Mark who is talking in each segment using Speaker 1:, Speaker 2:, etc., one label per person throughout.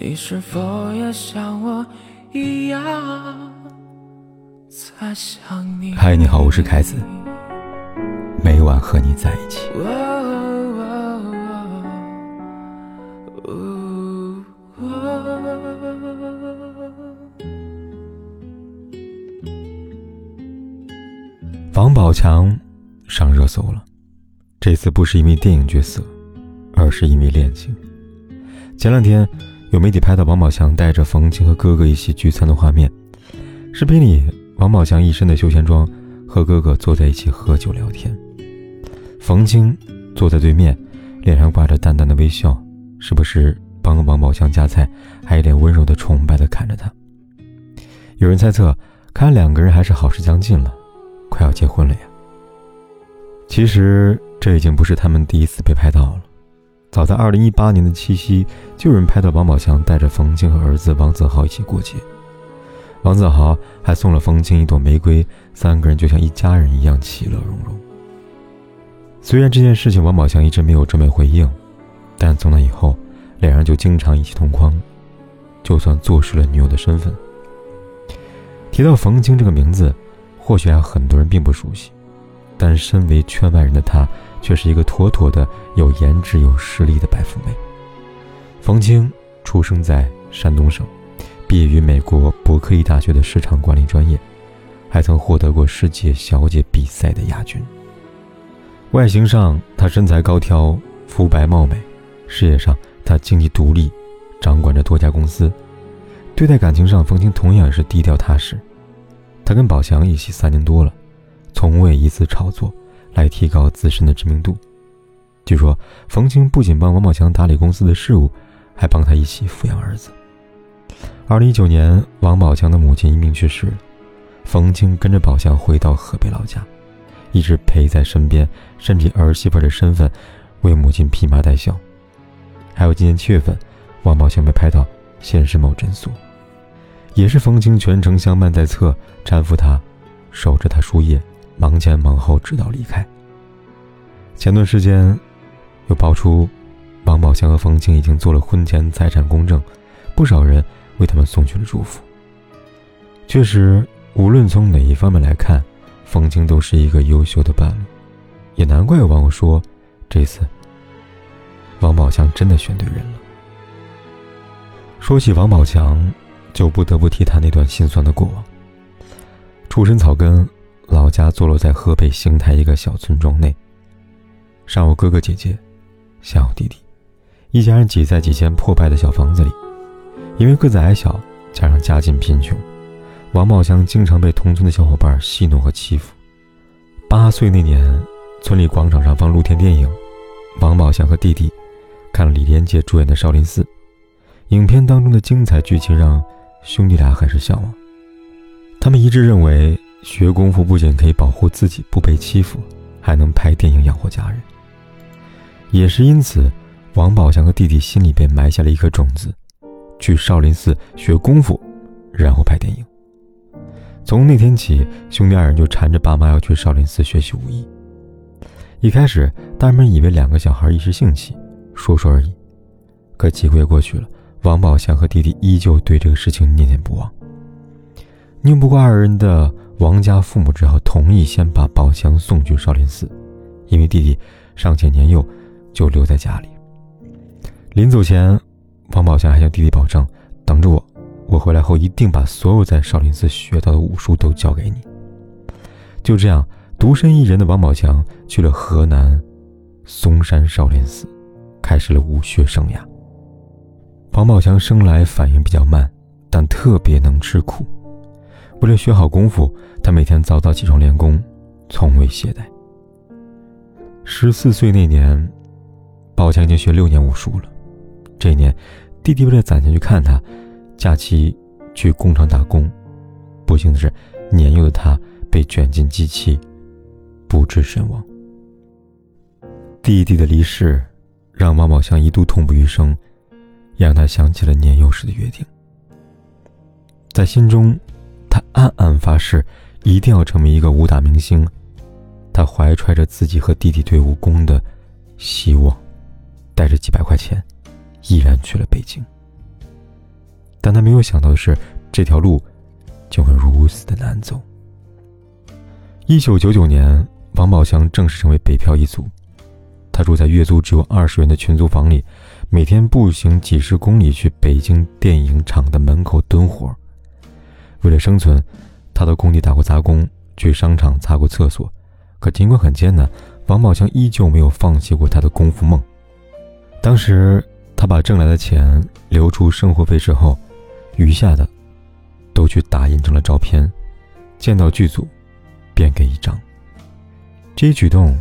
Speaker 1: 你是否也像我一样在想你？
Speaker 2: 嗨，你好，我是凯子，每晚和你在一起。王宝强上热搜了，这次不是因为电影角色，而是因为恋情。前两天。有媒体拍到王宝强带着冯清和哥哥一起聚餐的画面。视频里，王宝强一身的休闲装，和哥哥坐在一起喝酒聊天。冯清坐在对面，脸上挂着淡淡的微笑，时不时帮王宝强夹菜，还一脸温柔的崇拜的看着他。有人猜测，看来两个人还是好事将近了，快要结婚了呀。其实这已经不是他们第一次被拍到了。早在二零一八年的七夕，就有人拍到王宝强带着冯清和儿子王子豪一起过节，王子豪还送了冯清一朵玫瑰，三个人就像一家人一样其乐融融。虽然这件事情王宝强一直没有正面回应，但从那以后，两人就经常一起同框，就算坐实了女友的身份。提到冯清这个名字，或许还很多人并不熟悉，但身为圈外人的她。却是一个妥妥的有颜值、有实力的白富美。冯清出生在山东省，毕业于美国伯克利大学的市场管理专业，还曾获得过世界小姐比赛的亚军。外形上，她身材高挑、肤白貌美；事业上，她经济独立，掌管着多家公司。对待感情上，冯清同样也是低调踏实。她跟宝强一起三年多了，从未一次炒作。来提高自身的知名度。据说，冯清不仅帮王宝强打理公司的事务，还帮他一起抚养儿子。二零一九年，王宝强的母亲因病去世，冯清跟着宝强回到河北老家，一直陪在身边，甚至以儿媳妇的身份为母亲披麻戴孝。还有今年七月份，王宝强被拍到现身某诊所，也是冯清全程相伴在侧，搀扶他，守着他输液。忙前忙后，直到离开。前段时间，又爆出王宝强和冯清已经做了婚前财产公证，不少人为他们送去了祝福。确实，无论从哪一方面来看，冯清都是一个优秀的伴侣，也难怪有网友说，这次王宝强真的选对人了。说起王宝强，就不得不提他那段心酸的过往。出身草根。老家坐落在河北邢台一个小村庄内。上有哥哥姐姐，下有弟弟，一家人挤在几间破败的小房子里。因为个子矮小，加上家境贫穷，王宝强经常被同村的小伙伴戏弄和欺负。八岁那年，村里广场上放露天电影，王宝强和弟弟看了李连杰主演的《少林寺》。影片当中的精彩剧情让兄弟俩很是向往。他们一致认为。学功夫不仅可以保护自己不被欺负，还能拍电影养活家人。也是因此，王宝强和弟弟心里便埋下了一颗种子：去少林寺学功夫，然后拍电影。从那天起，兄弟二人就缠着爸妈要去少林寺学习武艺。一开始，大人们以为两个小孩一时兴起，说说而已。可几个月过去了，王宝强和弟弟依旧对这个事情念念不忘。拧不过二人的。王家父母只好同意先把宝强送去少林寺，因为弟弟尚且年幼，就留在家里。临走前，王宝强还向弟弟保证：“等着我，我回来后一定把所有在少林寺学到的武术都教给你。”就这样，独身一人的王宝强去了河南嵩山少林寺，开始了武学生涯。王宝强生来反应比较慢，但特别能吃苦。为了学好功夫，他每天早早起床练功，从未懈怠。十四岁那年，宝强已经学六年武术了。这一年，弟弟为了攒钱去看他，假期去工厂打工。不幸的是，年幼的他被卷进机器，不治身亡。弟弟的离世，让王宝强一度痛不欲生，也让他想起了年幼时的约定，在心中。暗暗发誓，一定要成为一个武打明星。他怀揣着自己和弟弟对武功的希望，带着几百块钱，毅然去了北京。但他没有想到的是，这条路就会如此的难走。一九九九年，王宝强正式成为北漂一族。他住在月租只有二十元的群租房里，每天步行几十公里去北京电影厂的门口蹲活。为了生存，他到工地打过杂工，去商场擦过厕所。可尽管很艰难，王宝强依旧没有放弃过他的功夫梦。当时，他把挣来的钱留出生活费之后，余下的都去打印成了照片，见到剧组便给一张。这一举动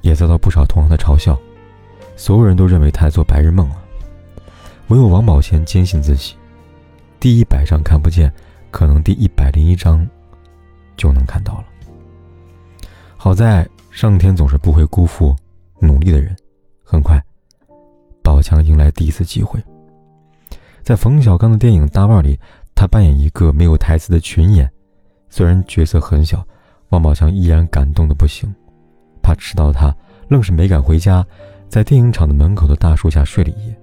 Speaker 2: 也遭到不少同行的嘲笑，所有人都认为他做白日梦了。唯有王宝强坚信自己，第一百张看不见，可能第一百零一章就能看到了。好在上天总是不会辜负努力的人，很快，宝强迎来第一次机会。在冯小刚的电影《大腕》里，他扮演一个没有台词的群演，虽然角色很小，王宝强依然感动的不行。怕迟到的他，愣是没敢回家，在电影厂的门口的大树下睡了一夜。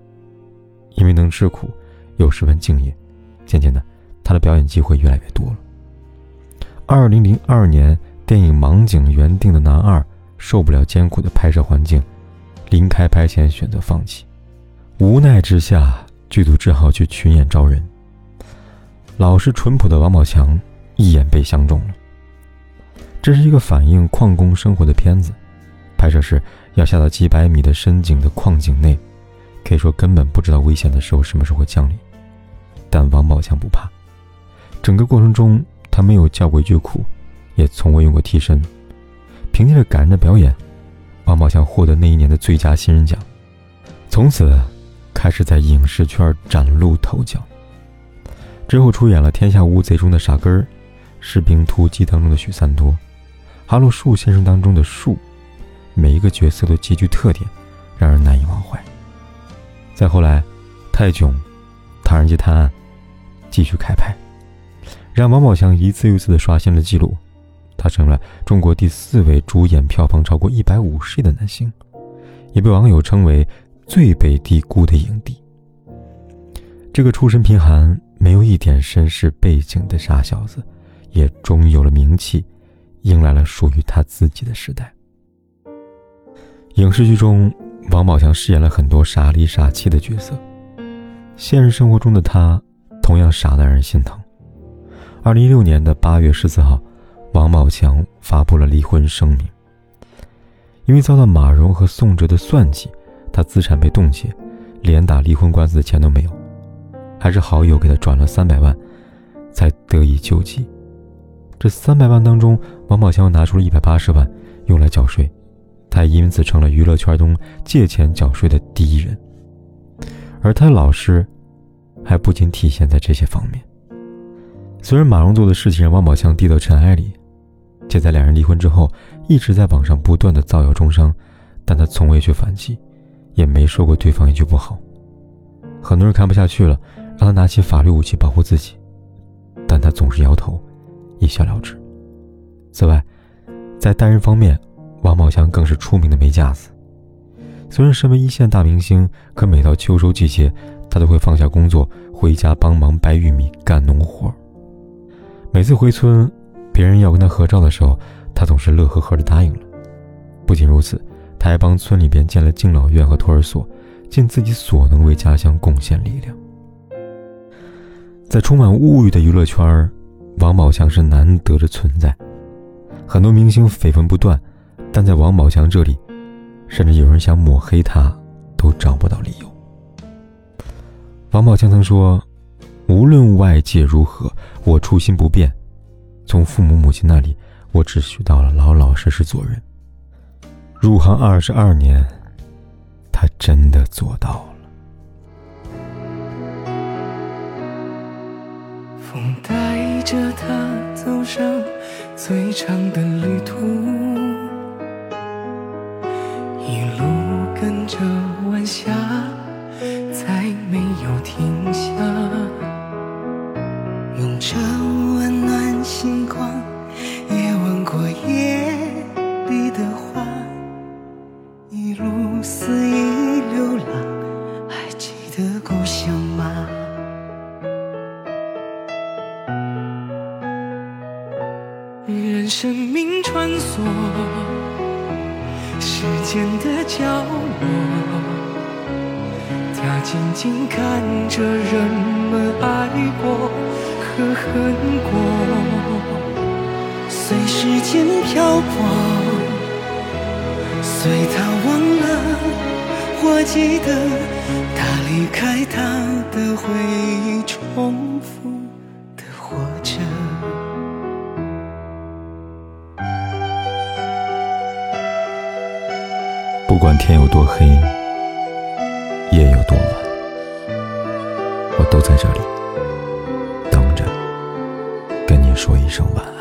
Speaker 2: 因为能吃苦，又十分敬业，渐渐的，他的表演机会越来越多了。二零零二年。电影《盲井》原定的男二受不了艰苦的拍摄环境，临开拍前选择放弃。无奈之下，剧组只好去群演招人。老实淳朴的王宝强一眼被相中了。这是一个反映矿工生活的片子，拍摄时要下到几百米的深井的矿井内，可以说根本不知道危险的时候什么时候会降临。但王宝强不怕，整个过程中他没有叫过一句苦。也从未用过替身，凭借着感人的表演，王宝强获得那一年的最佳新人奖，从此开始在影视圈崭露头角。之后出演了《天下无贼》中的傻根儿，《士兵突击》当中的许三多，《哈喽树先生》当中的树，每一个角色都极具特点，让人难以忘怀。再后来，《泰囧》《唐人街探案》继续开拍，让王宝强一次又一次的刷新了纪录。他成了中国第四位主演票房超过一百五十亿的男星，也被网友称为最被低估的影帝。这个出身贫寒、没有一点身世背景的傻小子，也终于有了名气，迎来了属于他自己的时代。影视剧中，王宝强饰演了很多傻里傻气的角色，现实生活中的他同样傻得让人心疼。二零一六年的八月十四号。王宝强发布了离婚声明，因为遭到马蓉和宋哲的算计，他资产被冻结，连打离婚官司的钱都没有，还是好友给他转了三百万，才得以救济。这三百万当中，王宝强拿出了一百八十万用来缴税，他也因此成了娱乐圈中借钱缴税的第一人。而他的老实，还不仅体现在这些方面。虽然马蓉做的事情让王宝强低到尘埃里。且在两人离婚之后，一直在网上不断的造谣中伤，但他从未去反击，也没说过对方一句不好。很多人看不下去了，让他拿起法律武器保护自己，但他总是摇头，一笑了之。此外，在待人方面，王宝强更是出名的没架子。虽然身为一线大明星，可每到秋收季节，他都会放下工作回家帮忙掰玉米、干农活。每次回村。别人要跟他合照的时候，他总是乐呵呵的答应了。不仅如此，他还帮村里边建了敬老院和托儿所，尽自己所能为家乡贡献力量。在充满物欲的娱乐圈，王宝强是难得的存在。很多明星绯闻不断，但在王宝强这里，甚至有人想抹黑他，都找不到理由。王宝强曾说：“无论外界如何，我初心不变。”从父母母亲那里，我只学到了老老实实做人。入行二十二年，他真的做到了。
Speaker 1: 风带着他走上最长的旅途，一路跟着晚霞，肆意流浪还记得故乡吗？任生命穿梭时间的角落他静静看着人们爱过和恨过。随时间漂泊。随他忘了或记得，他离开他的回忆，重复的活着。
Speaker 2: 不管天有多黑，夜有多晚，我都在这里等着，跟你说一声晚安。